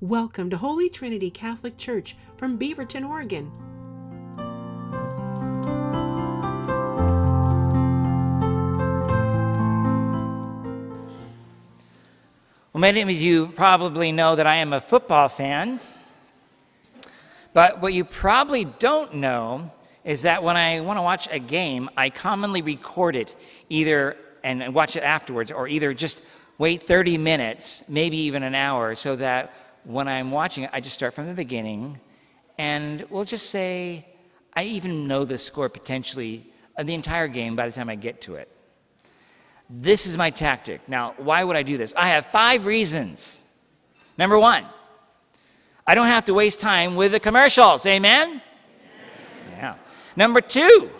Welcome to Holy Trinity Catholic Church from Beaverton, Oregon. Well, many of you probably know that I am a football fan. But what you probably don't know is that when I want to watch a game, I commonly record it either and watch it afterwards, or either just wait 30 minutes, maybe even an hour, so that when I'm watching it, I just start from the beginning. And we'll just say, I even know the score potentially of the entire game by the time I get to it. This is my tactic. Now, why would I do this? I have five reasons. Number one, I don't have to waste time with the commercials. Amen? Yeah. Number two,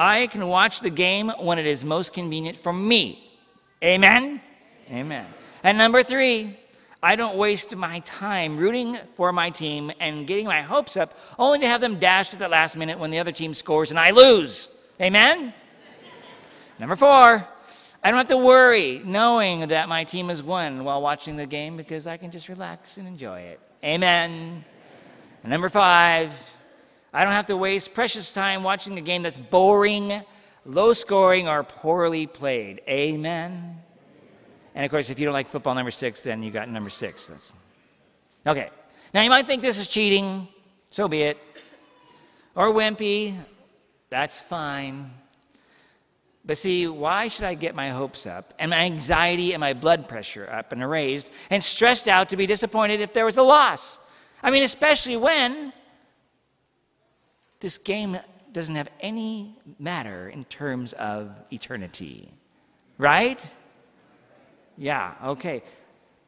I can watch the game when it is most convenient for me. Amen? Amen. And number three, I don't waste my time rooting for my team and getting my hopes up only to have them dashed at the last minute when the other team scores and I lose. Amen? Number four, I don't have to worry knowing that my team has won while watching the game because I can just relax and enjoy it. Amen. And number five, I don't have to waste precious time watching a game that's boring, low scoring, or poorly played. Amen. And of course, if you don't like football number six, then you got number six. That's... Okay. Now you might think this is cheating. So be it. Or wimpy. That's fine. But see, why should I get my hopes up and my anxiety and my blood pressure up and raised and stressed out to be disappointed if there was a loss? I mean, especially when this game doesn't have any matter in terms of eternity, right? Yeah, okay.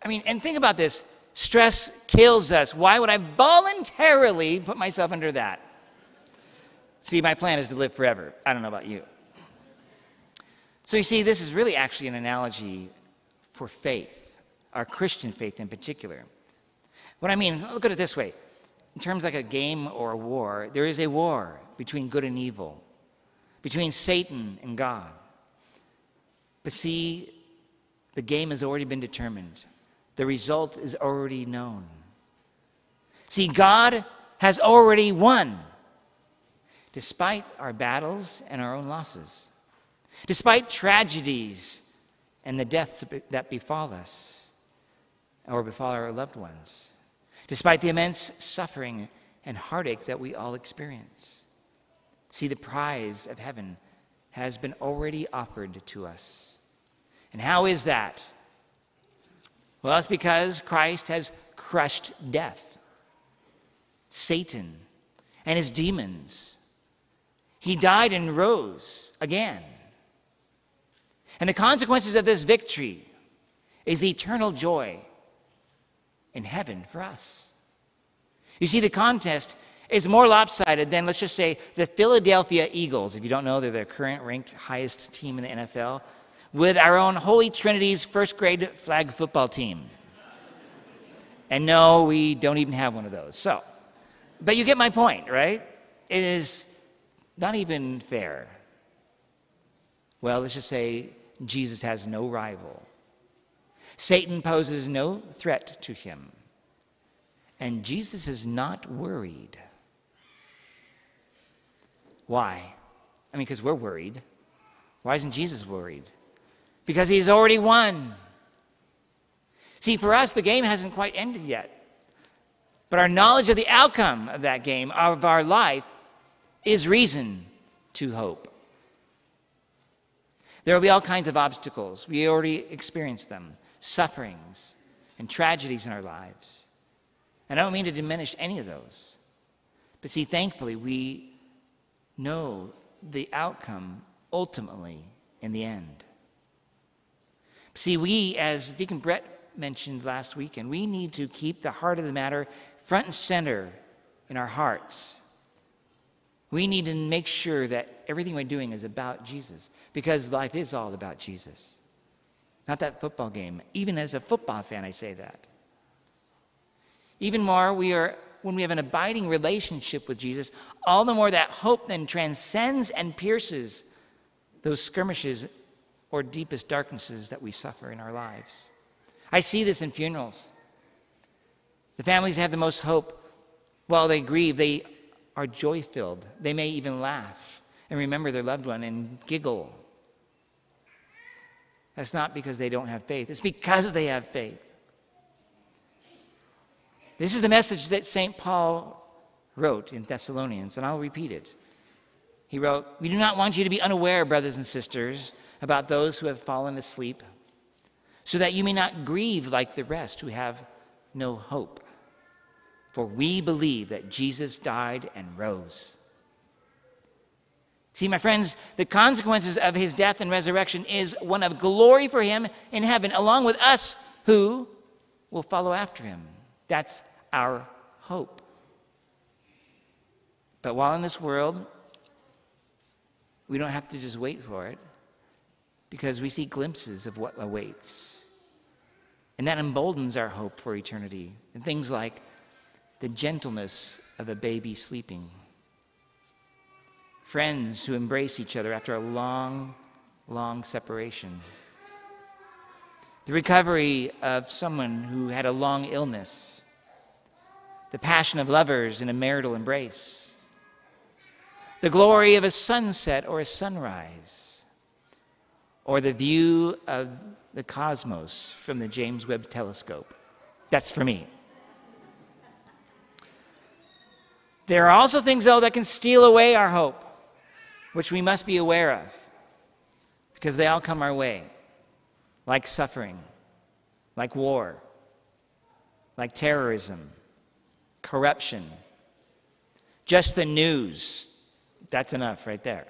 I mean, and think about this stress kills us. Why would I voluntarily put myself under that? See, my plan is to live forever. I don't know about you. So you see, this is really actually an analogy for faith, our Christian faith in particular. What I mean, look at it this way. In terms like a game or a war, there is a war between good and evil, between Satan and God. But see, the game has already been determined. The result is already known. See, God has already won, despite our battles and our own losses. Despite tragedies and the deaths that befall us or befall our loved ones, despite the immense suffering and heartache that we all experience. See, the prize of heaven has been already offered to us. And how is that? Well, that's because Christ has crushed death, Satan, and his demons. He died and rose again. And the consequences of this victory is eternal joy in heaven for us. You see, the contest is more lopsided than, let's just say, the Philadelphia Eagles. If you don't know, they're the current ranked highest team in the NFL, with our own Holy Trinity's first grade flag football team. And no, we don't even have one of those. So, but you get my point, right? It is not even fair. Well, let's just say Jesus has no rival. Satan poses no threat to him. And Jesus is not worried. Why? I mean, because we're worried. Why isn't Jesus worried? Because he's already won. See, for us, the game hasn't quite ended yet. But our knowledge of the outcome of that game, of our life, is reason to hope. There will be all kinds of obstacles. We already experienced them sufferings and tragedies in our lives. And I don't mean to diminish any of those. But see, thankfully, we know the outcome ultimately in the end. See, we, as Deacon Brett mentioned last week, and we need to keep the heart of the matter front and center in our hearts. We need to make sure that everything we're doing is about Jesus because life is all about Jesus. Not that football game. Even as a football fan, I say that. Even more, we are when we have an abiding relationship with Jesus, all the more that hope then transcends and pierces those skirmishes or deepest darknesses that we suffer in our lives. I see this in funerals. The families have the most hope. While they grieve, they are joy filled. They may even laugh and remember their loved one and giggle. That's not because they don't have faith, it's because they have faith. This is the message that St. Paul wrote in Thessalonians, and I'll repeat it. He wrote, We do not want you to be unaware, brothers and sisters, about those who have fallen asleep, so that you may not grieve like the rest who have no hope. For we believe that Jesus died and rose. See, my friends, the consequences of his death and resurrection is one of glory for him in heaven, along with us who will follow after him. That's our hope. But while in this world, we don't have to just wait for it because we see glimpses of what awaits. And that emboldens our hope for eternity. And things like the gentleness of a baby sleeping, friends who embrace each other after a long, long separation, the recovery of someone who had a long illness, the passion of lovers in a marital embrace, the glory of a sunset or a sunrise, or the view of the cosmos from the James Webb telescope. That's for me. There are also things, though, that can steal away our hope, which we must be aware of, because they all come our way, like suffering, like war, like terrorism, corruption, just the news. That's enough right there.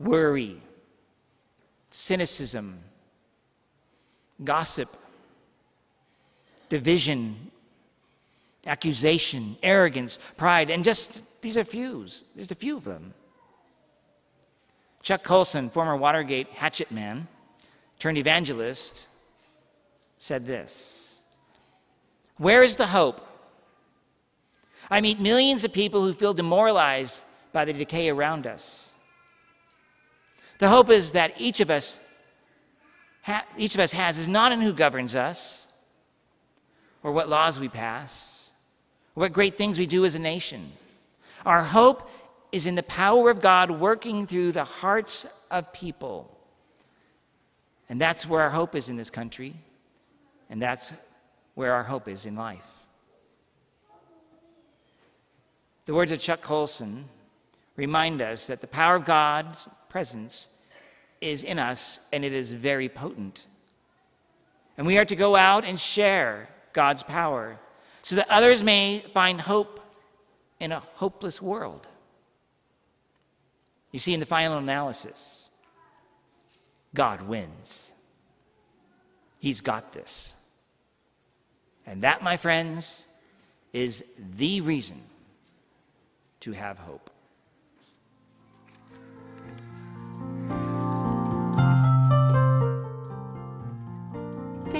Worry, cynicism, gossip, division, accusation, arrogance, pride, and just these are few, just a few of them. Chuck Colson, former Watergate hatchet man turned evangelist, said this Where is the hope? I meet millions of people who feel demoralized by the decay around us. The hope is that each of us, ha- each of us has is not in who governs us or what laws we pass or what great things we do as a nation. Our hope is in the power of God working through the hearts of people. And that's where our hope is in this country, and that's where our hope is in life. The words of Chuck Colson remind us that the power of God's presence is in us, and it is very potent. And we are to go out and share God's power so that others may find hope in a hopeless world. You see, in the final analysis, God wins. He's got this. And that, my friends, is the reason to have hope.